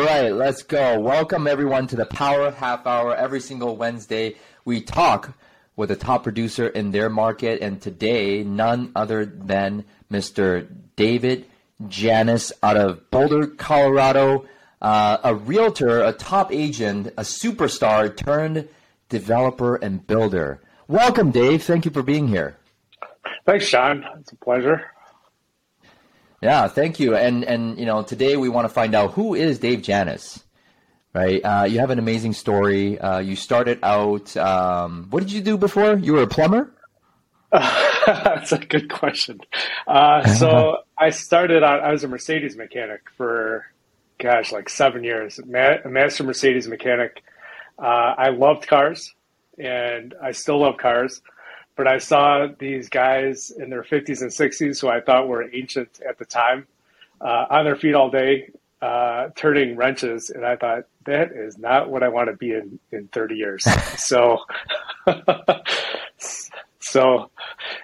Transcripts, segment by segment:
All right, let's go. Welcome everyone to the Power Half Hour. Every single Wednesday, we talk with a top producer in their market, and today, none other than Mr. David Janis out of Boulder, Colorado, uh, a realtor, a top agent, a superstar turned developer and builder. Welcome, Dave. Thank you for being here. Thanks, Sean. It's a pleasure. Yeah, thank you. And and you know, today we want to find out who is Dave Janis, right? Uh, you have an amazing story. Uh, you started out. Um, what did you do before? You were a plumber. That's a good question. Uh, so I started out. I was a Mercedes mechanic for, gosh, like seven years. A master Mercedes mechanic. Uh, I loved cars, and I still love cars but I saw these guys in their 50s and 60s who I thought were ancient at the time uh, on their feet all day, uh, turning wrenches. And I thought, that is not what I want to be in, in 30 years. so, so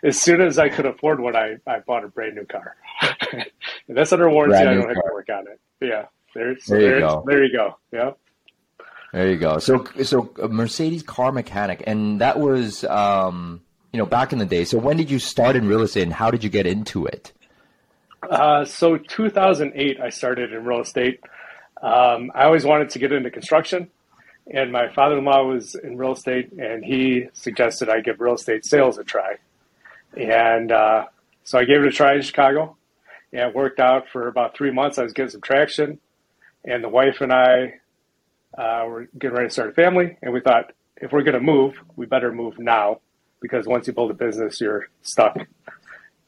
as soon as I could afford one, I, I bought a brand new car. and that's under warranty. Brand I don't have car. to work on it. Yeah. There's, there, you go. there you go. Yeah. There you go. So, so Mercedes car mechanic, and that was, um, you know, back in the day. So when did you start in real estate and how did you get into it? Uh, so 2008, I started in real estate. Um, I always wanted to get into construction, and my father-in-law was in real estate, and he suggested I give real estate sales a try. And uh, so I gave it a try in Chicago, and it worked out for about three months. I was getting some traction, and the wife and I uh, were getting ready to start a family, and we thought if we're going to move, we better move now because once you build a business, you're stuck,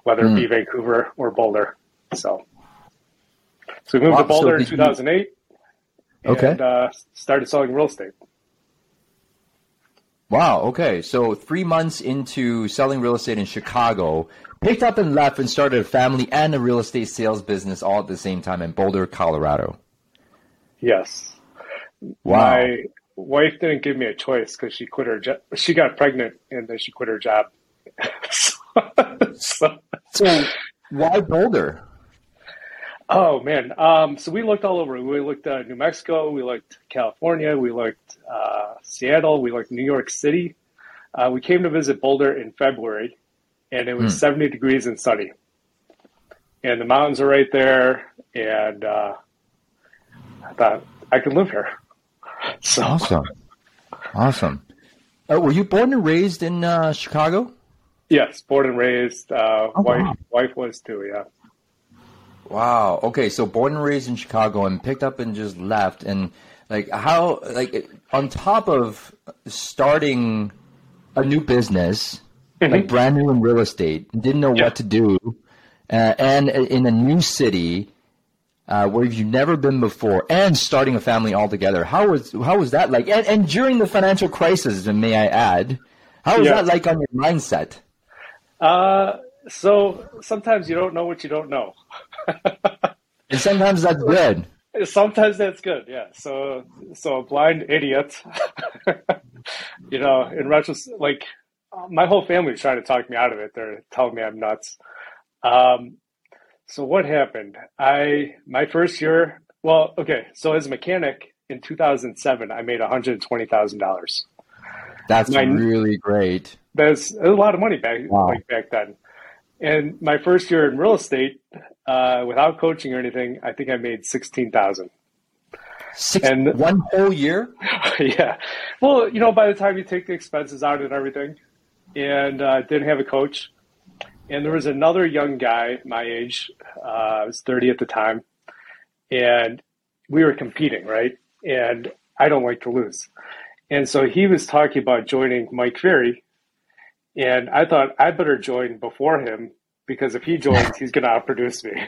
whether it be hmm. Vancouver or Boulder. So, so we moved wow, to Boulder so in 2008 you... okay. and uh, started selling real estate. Wow. Okay. So three months into selling real estate in Chicago, picked up and left and started a family and a real estate sales business all at the same time in Boulder, Colorado. Yes. Wow. My wife didn't give me a choice because she quit her job. She got pregnant and then she quit her job. so, so, why Boulder? Oh man, um, so we looked all over. We looked at New Mexico, we looked California, we looked uh, Seattle, we looked New York City. Uh, we came to visit Boulder in February, and it was hmm. 70 degrees and sunny. And the mountains are right there, and uh, I thought I could live here. So. Awesome. Awesome. Uh, were you born and raised in uh, Chicago? Yes, born and raised. Uh, oh, wife, wow. wife was too. Yeah. Wow. Okay, so born and raised in Chicago and picked up and just left, and like how, like on top of starting a new business, mm-hmm. like brand new in real estate, didn't know what to do, uh, and in a new city, uh, where you've never been before and starting a family altogether. How was how was that like? And, and during the financial crisis, and may I add, how was yes. that like on your mindset? Uh, so sometimes you don't know what you don't know, and sometimes that's good. Sometimes that's good, yeah. So so a blind idiot, you know. In retrospect, like my whole family is trying to talk me out of it. They're telling me I'm nuts. Um, so what happened? I my first year. Well, okay. So as a mechanic in 2007, I made 120 thousand dollars. That's my, really great. That's a lot of money back wow. like back then. And my first year in real estate, uh, without coaching or anything, I think I made sixteen thousand. Six, and one whole year? yeah. Well, you know, by the time you take the expenses out and everything, and uh, didn't have a coach, and there was another young guy my age. Uh, I was 30 at the time, and we were competing, right? And I don't like to lose. And so he was talking about joining Mike Ferry, and I thought I better join before him because if he joins, he's going to outproduce me.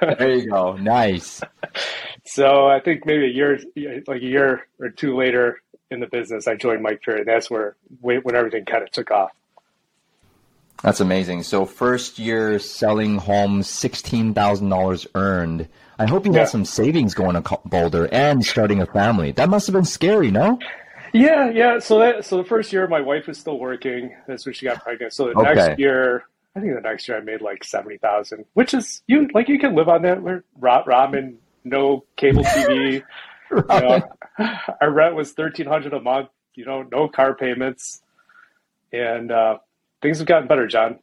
there you go. Nice. so I think maybe a year, like a year or two later in the business, I joined Mike Ferry. That's where when everything kind of took off. That's amazing. So first year selling homes, sixteen thousand dollars earned. I hope you yeah. had some savings going to Boulder and starting a family. That must have been scary, no? Yeah, yeah. So that so the first year my wife was still working. That's when she got pregnant. So the okay. next year, I think the next year I made like seventy thousand, which is you like you can live on that. We're ramen, no cable TV. you know, our rent was thirteen hundred a month. You know, no car payments, and uh, things have gotten better, John.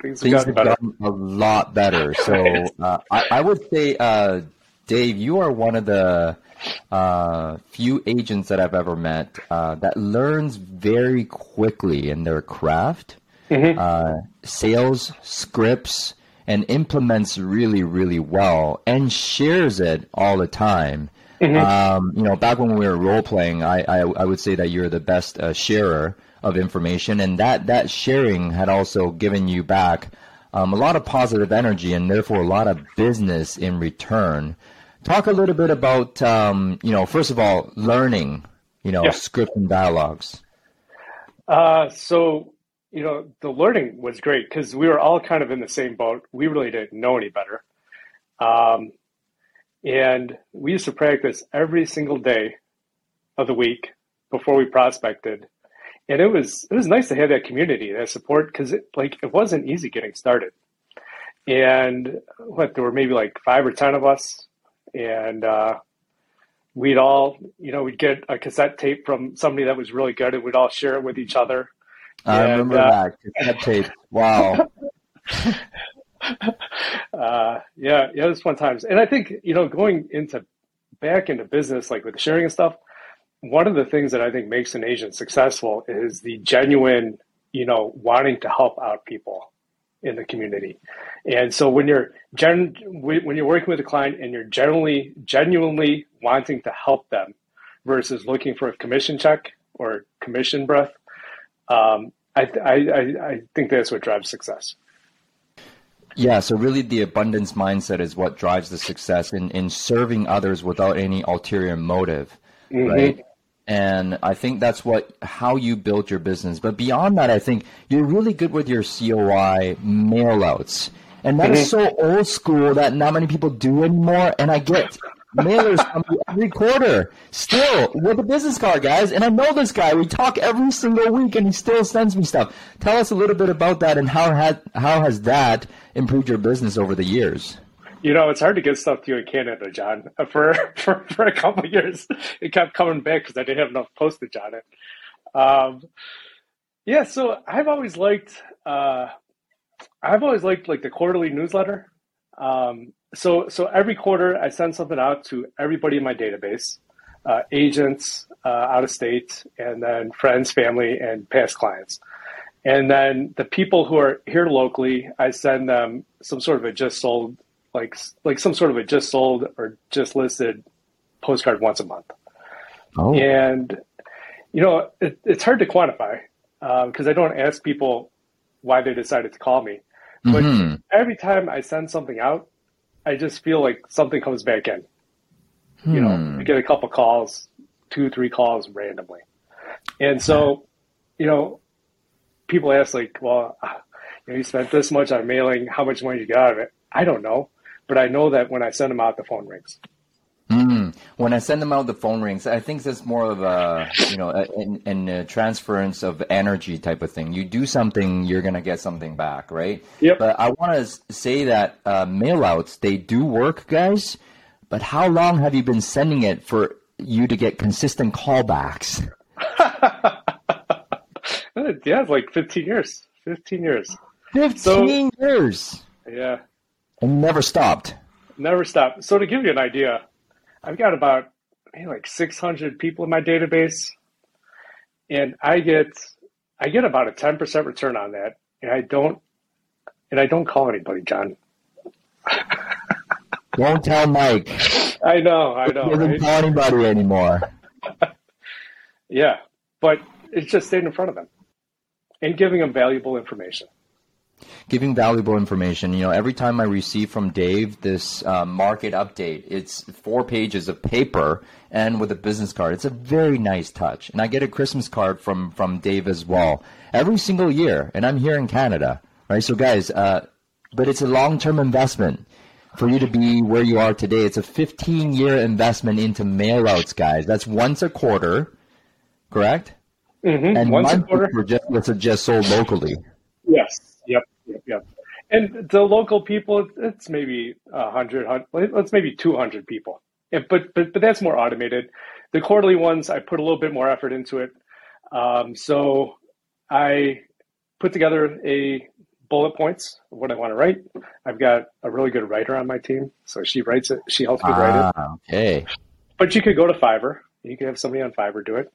Things have, things gotten, have gotten, a lot better. So uh, I, I, would say, uh, Dave, you are one of the uh, few agents that I've ever met uh, that learns very quickly in their craft, mm-hmm. uh, sales scripts, and implements really, really well, and shares it all the time. Mm-hmm. Um, you know, back when we were role playing, I, I, I would say that you're the best uh, sharer of information, and that that sharing had also given you back um, a lot of positive energy, and therefore a lot of business in return. Talk a little bit about, um, you know, first of all, learning, you know, yeah. script and dialogues. Uh, so, you know, the learning was great because we were all kind of in the same boat. We really didn't know any better. Um, and we used to practice every single day of the week before we prospected. And it was it was nice to have that community, that support, because it like it wasn't easy getting started. And what there were maybe like five or ten of us and uh, we'd all, you know, we'd get a cassette tape from somebody that was really good, and we'd all share it with each other. I and, remember uh, that cassette tape. Wow. uh, yeah, yeah, it was fun times, and I think you know, going into back into business like with sharing and stuff. One of the things that I think makes an agent successful is the genuine, you know, wanting to help out people in the community. And so when you're gen- when you're working with a client and you're generally genuinely wanting to help them versus looking for a commission check or commission breath, um, I, I, I think that's what drives success. Yeah, so really the abundance mindset is what drives the success in, in serving others without any ulterior motive, mm-hmm. right? And I think that's what how you build your business. But beyond that, I think you're really good with your COI mailouts, and that mm-hmm. is so old school that not many people do anymore. And I get mailers every quarter still with a business card, guys. And I know this guy. We talk every single week, and he still sends me stuff. Tell us a little bit about that, and how had how has that improved your business over the years? You know, it's hard to get stuff to you in Canada, John. For for, for a couple years, it kept coming back because I didn't have enough postage on it. Um, yeah, so I've always liked uh, I've always liked like the quarterly newsletter. Um, so so every quarter, I send something out to everybody in my database, uh, agents uh, out of state, and then friends, family, and past clients. And then the people who are here locally, I send them some sort of a just sold like like some sort of a just sold or just listed postcard once a month. Oh. And you know, it, it's hard to quantify because uh, I don't ask people why they decided to call me. But mm-hmm. every time I send something out, I just feel like something comes back in. Hmm. You know, hmm. I get a couple calls, two, three calls randomly. And so, you know, people ask like, well, you know, you spent this much on mailing. How much money you got out of it? I don't know. But I know that when I send them out, the phone rings. Mm. When I send them out, the phone rings. I think that's more of a you know an, a transference of energy type of thing. You do something, you're gonna get something back, right? Yep. But I want to say that uh, mailouts they do work, guys. But how long have you been sending it for you to get consistent callbacks? yeah, like 15 years. 15 years. 15 so, years. Yeah. Never stopped. Never stopped. So to give you an idea, I've got about maybe like 600 people in my database, and I get I get about a 10% return on that, and I don't and I don't call anybody, John. Don't tell Mike. I know, I know. He doesn't right? call anybody anymore. yeah, but it's just staying in front of them and giving them valuable information giving valuable information. You know, every time I receive from Dave this uh, market update, it's four pages of paper and with a business card. It's a very nice touch. And I get a Christmas card from from Dave as well every single year. And I'm here in Canada, right? So guys, uh, but it's a long term investment for you to be where you are today. It's a 15 year investment into mail mailouts, guys. That's once a quarter, correct? Mm-hmm. And once a quarter. Just, just sold locally. Yes. Yep. And the local people, it's maybe a hundred, let's maybe two hundred people but but but that's more automated. The quarterly ones, I put a little bit more effort into it. Um, so I put together a bullet points of what I want to write. I've got a really good writer on my team, so she writes it. She helps me ah, write it. Ah, okay. But you could go to Fiverr. You could have somebody on Fiverr do it.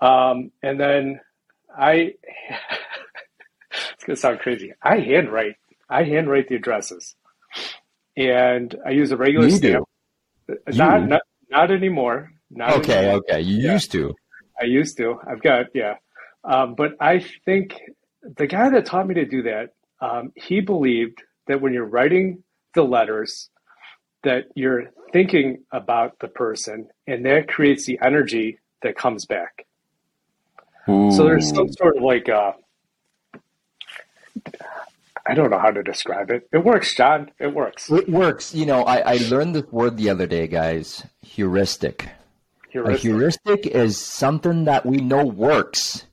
Um, and then I, gonna sound crazy. I handwrite. I handwrite the addresses, and I use a regular you stamp. Do. Not, not not anymore. Not okay, anymore. okay. You yeah. used to. I used to. I've got yeah, um, but I think the guy that taught me to do that, um, he believed that when you're writing the letters, that you're thinking about the person, and that creates the energy that comes back. Ooh. So there's some sort of like uh, I don't know how to describe it. It works, John. It works. It works. You know, I, I learned this word the other day, guys. Heuristic. Heuristic. A heuristic is something that we know works,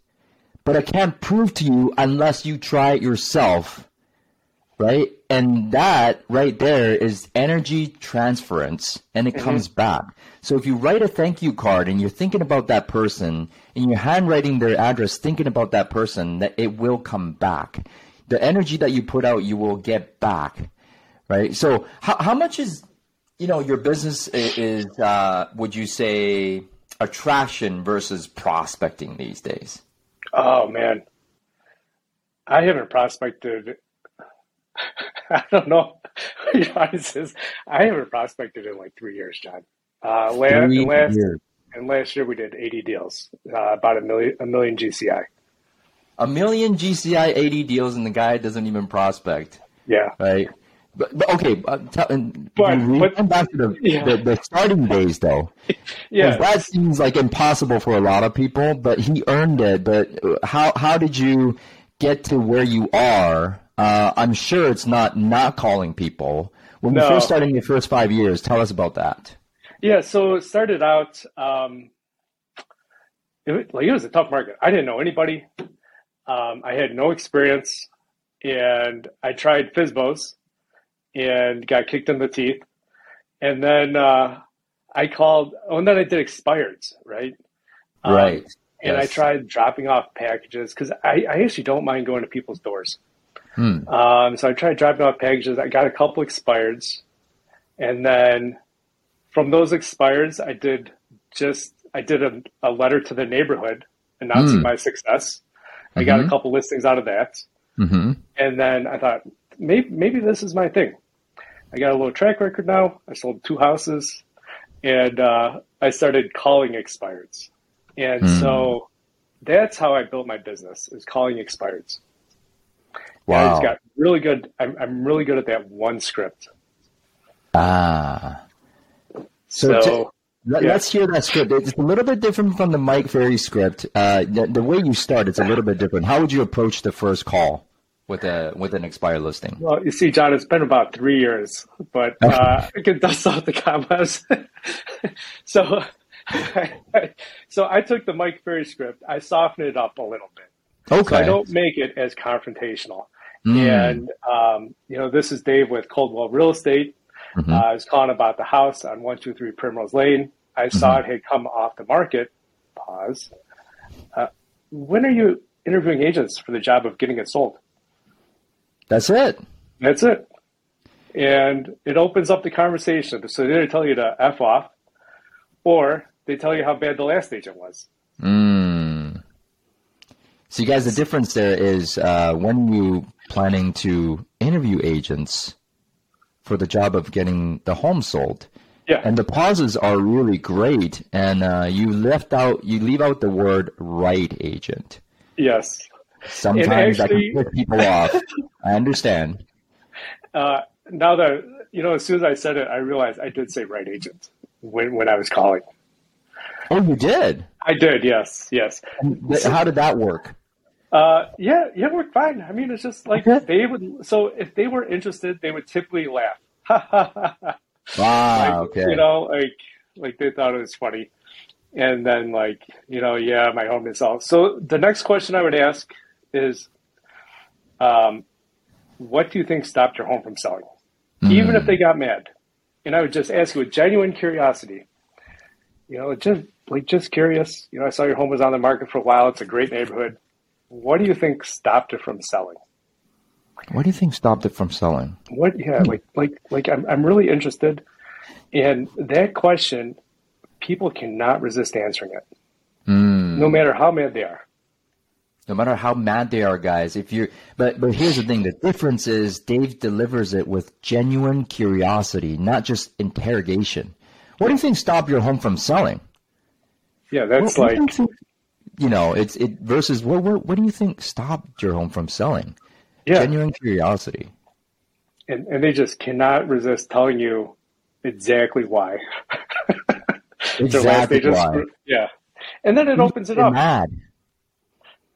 but I can't prove to you unless you try it yourself. Right? And that right there is energy transference and it mm-hmm. comes back. So if you write a thank you card and you're thinking about that person and you're handwriting their address thinking about that person, that it will come back. The energy that you put out, you will get back. Right? So how, how much is you know your business is uh, would you say attraction versus prospecting these days? Oh man, I haven't prospected. I don't know. I haven't prospected in like three years, John. Uh, last, years. And last year we did 80 deals, uh, about a million, a million GCI. A million GCI, 80 deals, and the guy doesn't even prospect. Yeah. Right. But, but okay, uh, tell, but, but back to the, yeah. the, the starting days though. yeah, that seems like impossible for a lot of people, but he earned it. But how how did you get to where you are? Uh, I'm sure it's not not calling people. When no. you first started in your first five years, tell us about that. Yeah, so it started out. Um, it, like it was a tough market. I didn't know anybody. Um, I had no experience, and I tried FSBOs and got kicked in the teeth. And then uh, I called, oh, and then I did expireds, right? Um, right. Um, and yes. I tried dropping off packages because I, I, actually don't mind going to people's doors. Hmm. Um, so I tried dropping off packages. I got a couple expireds. And then from those expireds, I did just, I did a, a letter to the neighborhood announcing hmm. my success. I mm-hmm. got a mm-hmm. couple listings out of that. Mm-hmm. And then I thought, maybe, maybe this is my thing. I got a little track record now. I sold two houses, and uh, I started calling expireds, and mm. so that's how I built my business is calling expireds. Wow, it's got really good. I'm I'm really good at that one script. Ah, so. so let, us hear that script. It's a little bit different from the Mike Ferry script. Uh, the, the way you start, it's a little bit different. How would you approach the first call? with a with an expired listing? Well, you see, John, it's been about three years, but uh, I can dust off the cobwebs. so, so I took the Mike Ferry script, I softened it up a little bit. Okay. So I don't make it as confrontational. Mm. And um, you know, this is Dave with Coldwell Real Estate. Mm-hmm. Uh, I was calling about the house on one two three Primrose Lane. I mm-hmm. saw it had come off the market. Pause. Uh, when are you interviewing agents for the job of getting it sold? That's it. That's it. And it opens up the conversation. So they either tell you to F off or they tell you how bad the last agent was. Mm. So, you guys, the difference there is uh, when you planning to interview agents for the job of getting the home sold. Yeah. And the pauses are really great. And uh, you left out, you leave out the word right agent. Yes. Sometimes actually, that can piss people off. I understand. Uh, now that you know, as soon as I said it, I realized I did say right agent when when I was calling. Oh, you did. I did. Yes. Yes. So, how did that work? Uh, yeah, yeah, it worked fine. I mean, it's just like they would. So if they were interested, they would typically laugh. wow. Like, okay. You know, like like they thought it was funny, and then like you know, yeah, my home is all. So the next question I would ask is, um, what do you think stopped your home from selling? Mm. Even if they got mad, and I would just ask you with genuine curiosity, you know, just like just curious. You know, I saw your home was on the market for a while. It's a great neighborhood. What do you think stopped it from selling? What do you think stopped it from selling? What? Yeah, like like like I'm I'm really interested, and that question, people cannot resist answering it, Mm. no matter how mad they are. No matter how mad they are, guys. If you but but here's the thing: the difference is Dave delivers it with genuine curiosity, not just interrogation. What do you think stopped your home from selling? Yeah, that's What- what do like think- you know, it's it versus what what what do you think stopped your home from selling? yeah, Genuine curiosity. and and they just cannot resist telling you exactly why. Exactly they just- why. Yeah, and then it opens it They're up. mad.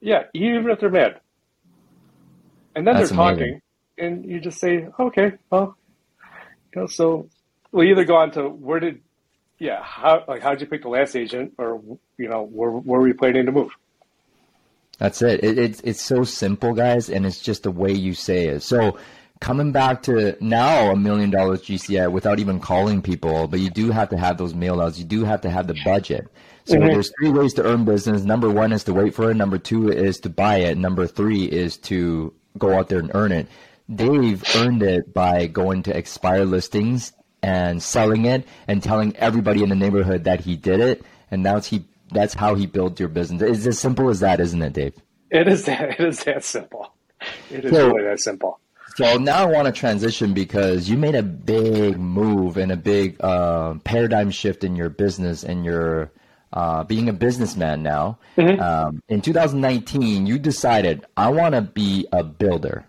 Yeah, even if they're mad. And then That's they're talking, and you just say, okay, well, you know, so we either go on to where did, yeah, how, like, how'd you pick the last agent, or, you know, where, where were you planning to move? That's it. it. It's it's so simple, guys, and it's just the way you say it. So coming back to now a million dollars GCI without even calling people, but you do have to have those mail outs. You do have to have the budget. So Mhm. there's three ways to earn business. Number one is to wait for it. Number two is to buy it. Number three is to go out there and earn it. Dave earned it by going to expire listings and selling it and telling everybody in the neighborhood that he did it. And that's he that's how he built your business. It's as simple as that, isn't it, Dave? It is that, it is that simple. It is So- really that simple. So now I want to transition because you made a big move and a big uh, paradigm shift in your business and your uh, being a businessman now. Mhm. Um, in 2019, you decided I want to be a builder.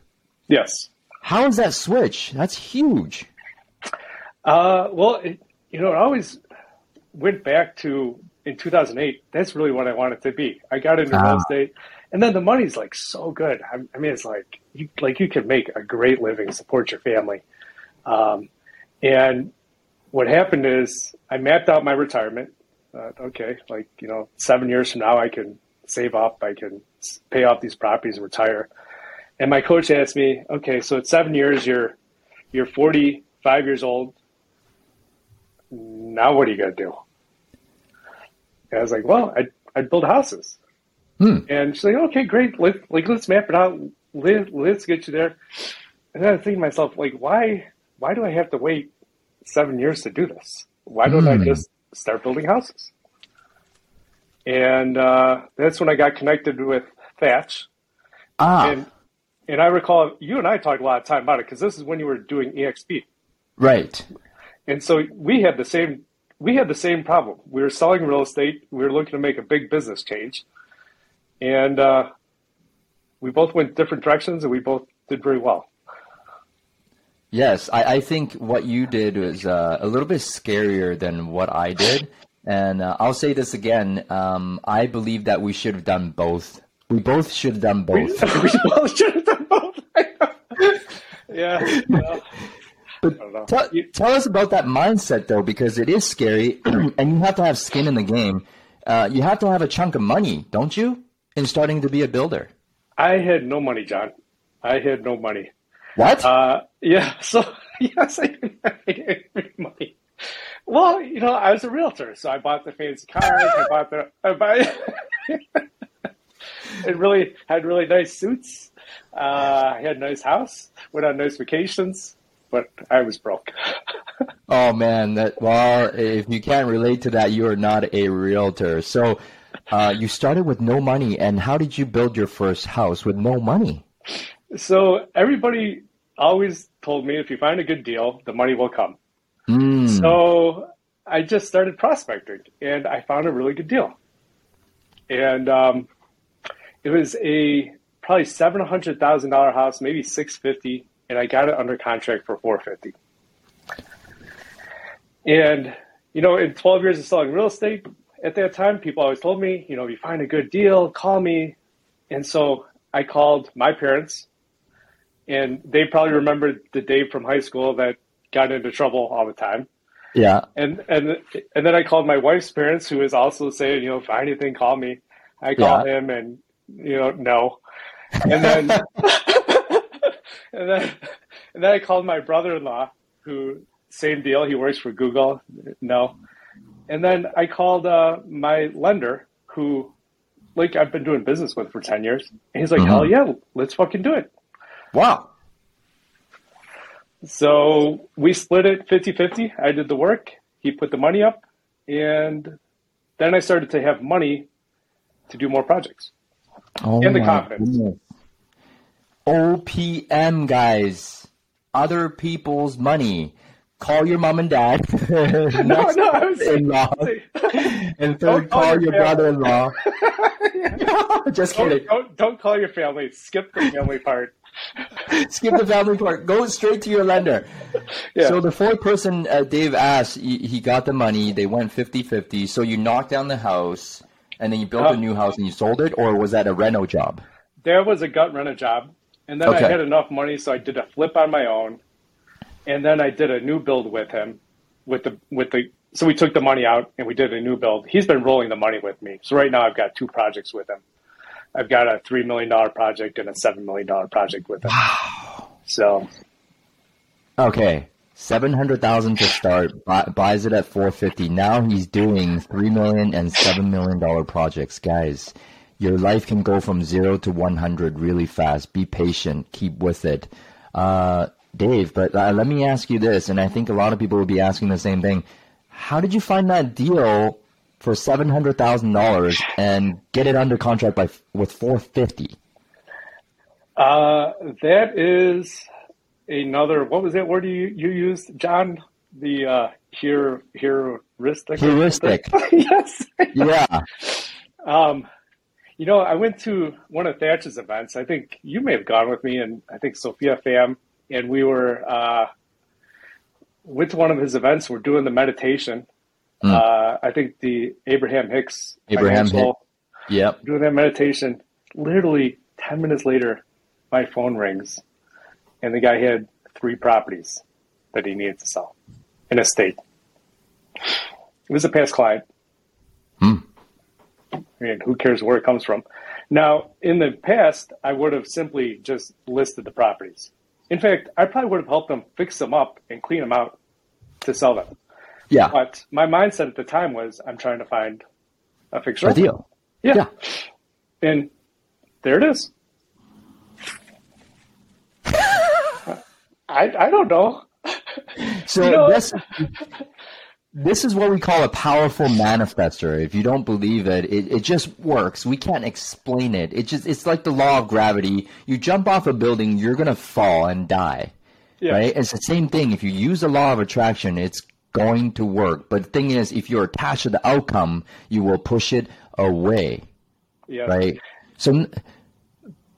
Yes. How is that switch? That's huge. Uh, well, it, you know, it always went back to in 2008. That's really what I wanted to be. I got into Ah. real estate, and then the money's like so good. I, I mean, it's like you like you can make a great living, support your family. Um, and what happened is I mapped out my retirement. Uh, okay, like you know, seven years from now, I can save up, I can pay off these properties and retire. And my coach asked me, okay, so at seven years, you're you're 45 years old now what are you going to do? And I was like, well, I'd, I'd build houses. Hmm. And she's like, okay, great. Let, like, let's map it out. Let, let's get you there. And then I think to myself, like, why, why do I have to wait seven years to do this? Why don't I Hmm. just start building houses? And uh, that's when I got connected with Thatch. Ah, And, and I recall you and I talked a lot of time about it because this is when you were doing EXP. right. And so we had the same we had the same problem. We were selling real estate. We were looking to make a big business change, and uh, we both went different directions, and we both did very well. Yes, I, I think what you did was uh, a little bit scarier than what I did. And uh, I'll say this again. Um, I believe that we should have done both. We both should have done both. we both should have done both. yeah. well, I know. Tell, tell us about that mindset, though, because it is scary, and you have to have skin in the game. Uh, you have to have a chunk of money, don't you, in starting to be a builder? I had no money, John. I had no money. What? Uh, yeah. So yes, I didn't have any money. Well, you know, I was a realtor, so I bought the fancy cars. I bought the. I buy. it really had really nice suits. Uh, I had a nice house. Went on nice vacations, but I was broke. oh man, that well, if you can't relate to that, you are not a realtor. So, uh, you started with no money, and how did you build your first house with no money? so everybody always told me, if you find a good deal, the money will come. Mm. So I just started prospecting, and I found a really good deal. And um, it was a probably seven hundred thousand dollar house, maybe six fifty, and I got it under contract for four fifty. And you know, in twelve years of selling real estate, at that time, people always told me, you know, if you find a good deal, call me. And so I called my parents, and they probably remembered the Dave from high school that got into trouble all the time. Yeah. And and and then I called my wife's parents, who is also saying, you know, if I anything, call me. I call him, and you know, no. And then and then and then I called my brother-in-law, who same deal. He works for Google. No. And then I called uh, my lender, who, like, I've been doing business with for 10 years. And he's like, Mm-hmm. hell yeah, let's fucking do it. Wow. So we split it 50 50. I did the work, he put the money up, and then I started to have money to do more projects. Oh And the my confidence. goodness. OPM, guys. Other people's money. Call your mom and dad. No, no, I was in-law. And third, call call your your brother-in-law. Just don't, kidding. don't, don't call your family. Skip the family part. Skip the family part. Go straight to your lender. Yeah. So the fourth person, uh, Dave asked, he, he got the money. They went 50-50. So you knocked down the house, and then you built a new house and you sold it, or was that a reno job? there was a gut rent a job, and then Okay. I had enough money, so I did a flip on my own, and then I did a new build with him, with the with the. So we took the money out and we did a new build. He's been rolling the money with me. So right now I've got two projects with him. I've got a three million dollar project and a seven million dollar project with him. Wow. So Okay, seven hundred thousand to start. Buy, buys it at four fifty. Now he's doing three million and seven million dollar projects, guys. Your life can go from zero to one hundred really fast. Be patient. Keep with it, uh, Dave. But uh, let me ask you this, and I think a lot of people will be asking the same thing. How did you find that deal for seven hundred thousand dollars and get it under contract by with four fifty? uh, that is another. What was that word you you used, John? The uh, here heuristic. Heuristic. yes. Yeah. Um, you know, I went to one of Thatch's events. I think you may have gone with me, and I think Sophia Pham, and we were uh, went to one of his events. We're doing the meditation. Mm. Uh, I think the Abraham Hicks Abraham financial- Yep. doing that meditation. Literally ten minutes later, my phone rings, and the guy had three properties that he needed to sell in a state. It was a past client. I mean, who cares where it comes from? Now, in the past, I would have simply just listed the properties. In fact, I probably would have helped them fix them up and clean them out to sell them. Yeah. But my mindset at the time was, I'm trying to find a fixer. A deal. Yeah. Yeah. And there it is. I, I don't know. So You know- this this is what we call a powerful manifester. If you don't believe it, it, it just works. We can't explain it. It just it's like the law of gravity. You jump off a building, you're gonna fall and die. Yeah. Right? It's the same thing. If you use the law of attraction, it's going to work. But the thing is, if you're attached to the outcome, you will push it away. Yeah. Right? So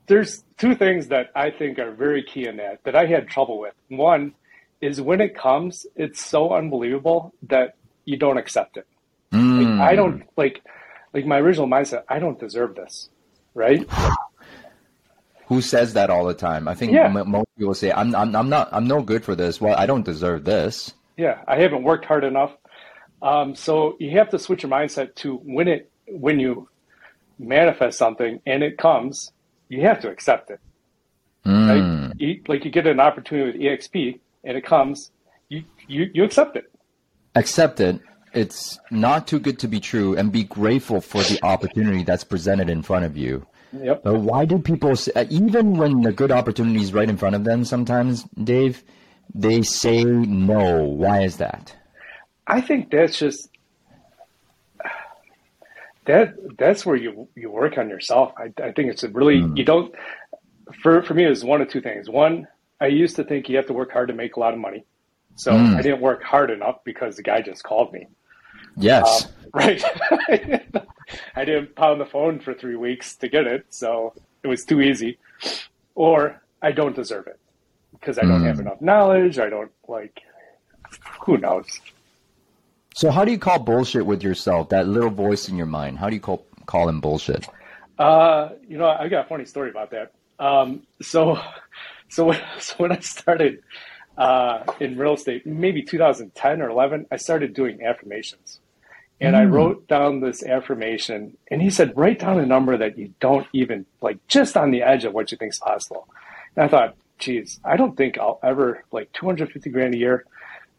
There's two things that I think are very key in that that I had trouble with. One is when it comes, it's so unbelievable that you don't accept it. mm, Like, I don't like like my original mindset. I don't deserve this, right? who says that all the time? I think Yeah. most people say, I'm, I'm, I'm not, I'm no good for this. Well, I don't deserve this. Yeah, I haven't worked hard enough. Um, so you have to switch your mindset to when it when you manifest something and it comes, you have to accept it. Right? Mm. You, like you get an opportunity with EXP and it comes, you you, you accept it. accept it. It's not too good to be true, and be grateful for the opportunity that's presented in front of you. Yep. But why do people, say, uh, even when the good opportunity is right in front of them, sometimes, Dave, they say no? Why is that? I think that's just that that's where you you work on yourself. I, I think it's a really you don't for for me it's one of two things. One, I used to think you have to work hard to make a lot of money. So Mm. I didn't work hard enough because the guy just called me. Yes. Right. I didn't pound the phone for three weeks to get it, so it was too easy. Or I don't deserve it because I don't have enough knowledge. I don't like who knows. so, how do you call bullshit with yourself? That little voice in your mind. How do you call call him bullshit? Uh, you know, I got a funny story about that. Um, so, so when, so when I started uh, in real estate, maybe 2010 or 11, I started doing affirmations, and I wrote down this affirmation. And he said, write down a number that you don't even like, just on the edge of what you think is possible. And I thought, geez, I don't think I'll ever like 250 grand a year.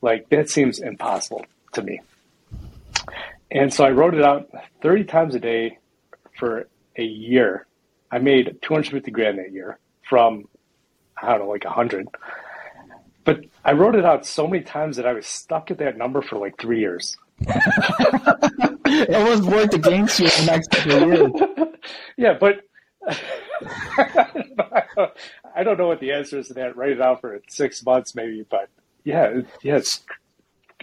Like that seems impossible to me. And so I wrote it out 30 times a day for a year. I made 250 grand that year from, I don't know, like 100. But I wrote it out so many times that I was stuck at that number for like three years. it was worked against you the next couple years. yeah, but I don't know what the answer is to that. Write it out for six months, maybe. But yeah, yes.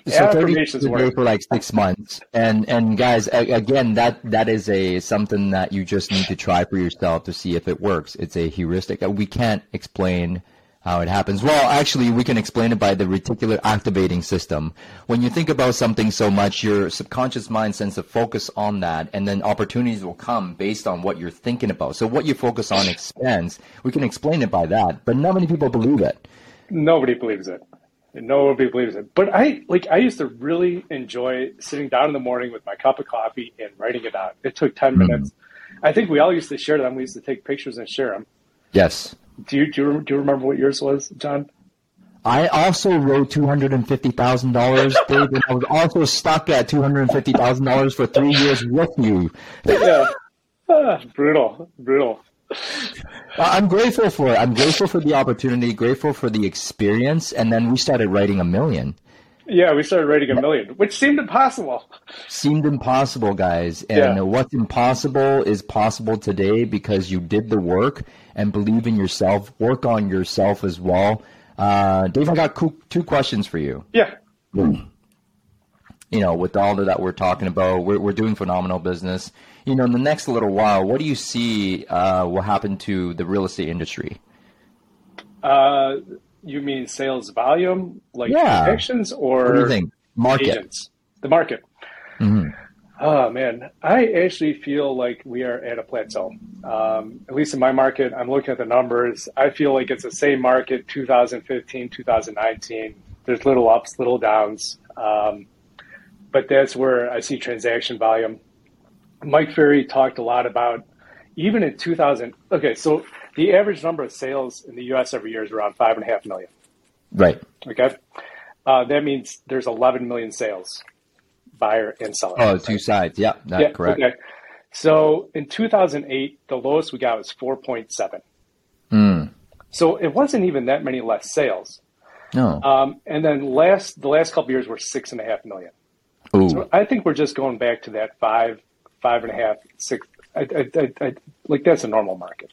So thirty days for like six months, and and guys, again, that that is a something that you just need to try for yourself to see if it works. It's a heuristic. Uh, we can't explain how it happens. Well, actually, we can explain it by the reticular activating system. When you think about something so much, your subconscious mind tends to focus on that, and then opportunities will come based on what you're thinking about. So what you focus on expands. We can explain it by that, but not many people believe it. Nobody believes it. Nobody believes it. But I like. I used to really enjoy sitting down in the morning with my cup of coffee and writing it out. It took 10 mm-hmm. minutes. I think we all used to share them. We used to take pictures and share them. Yes. Do you do you, do you remember what yours was, John? I also wrote two hundred and fifty thousand dollars, Dave, and I was also stuck at two hundred and fifty thousand dollars for three years with you. yeah, ah, brutal, brutal. I'm grateful for it. I'm grateful for the opportunity, grateful for the experience, and then we started writing a million. Yeah, we started writing a million, which seemed impossible. Seemed impossible, guys. And yeah. what's impossible is possible today because you did the work and believe in yourself. Work on yourself as well. Uh, Dave, I got two questions for you. Yeah. You know, with all that we're talking about, we're, we're doing phenomenal business. You know, in the next little while, what do you see uh, will happen to the real estate industry? Uh, you mean sales volume, like yeah. transactions, or what do you think? market? Agents? The market. Mm-hmm. Oh man, I actually feel like we are at a plateau. Um, at least in my market, I'm looking at the numbers. I feel like it's the same market 2015, 2019. There's little ups, little downs, um, but that's where I see transaction volume. Mike Ferry talked a lot about even in 2000. Okay, so the average number of sales in the U.S. every year is around five and a half million. Right. Okay. Uh, that means there's 11 million sales, buyer and seller. Oh, two sides. Yeah, that's yeah, correct. Okay. So in 2008, the lowest we got was 4.7. Mm. So it wasn't even that many less sales. No. Um, and then last the last couple years were six and a half million. So I think we're just going back to that five, five and a half, six. I, I, I, like that's a normal market.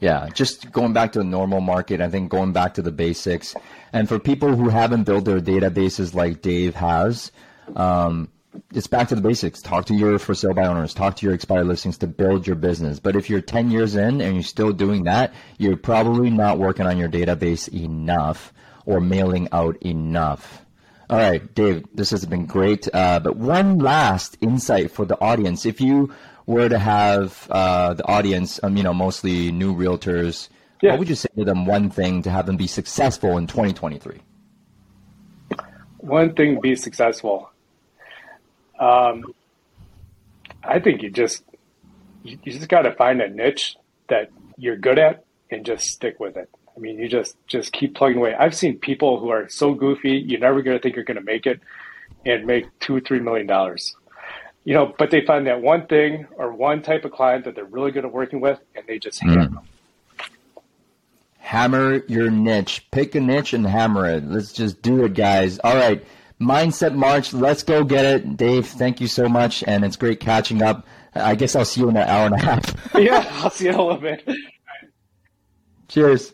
Yeah, just going back to the normal market, I think going back to the basics. And for people who haven't built their databases like Dave has, um, it's back to the basics. Talk to your for sale by owners, talk to your expired listings to build your business. But if you're 10 years in and you're still doing that, you're probably not working on your database enough or mailing out enough. All right, Dave, this has been great. Uh, but one last insight for the audience. If you were to have uh, the audience, um, you know, mostly new realtors, yeah. what would you say to them? One thing to have them be successful in 2023. One thing be successful. Um, I think you just you, you just got to find a niche that you're good at and just stick with it. I mean, you just just keep plugging away. I've seen people who are so goofy, you're never going to think you're going to make it, and make two or three million dollars you know, but they find that one thing or one type of client that they're really good at working with, and they just hammer mm. them. Hammer your niche. Pick a niche and hammer it. Let's just do it, guys. All right. Mindset March. Let's go get it. Dave, thank you so much. And it's great catching up. I guess I'll see you in an hour and a half. yeah, I'll see you in a little bit. Cheers.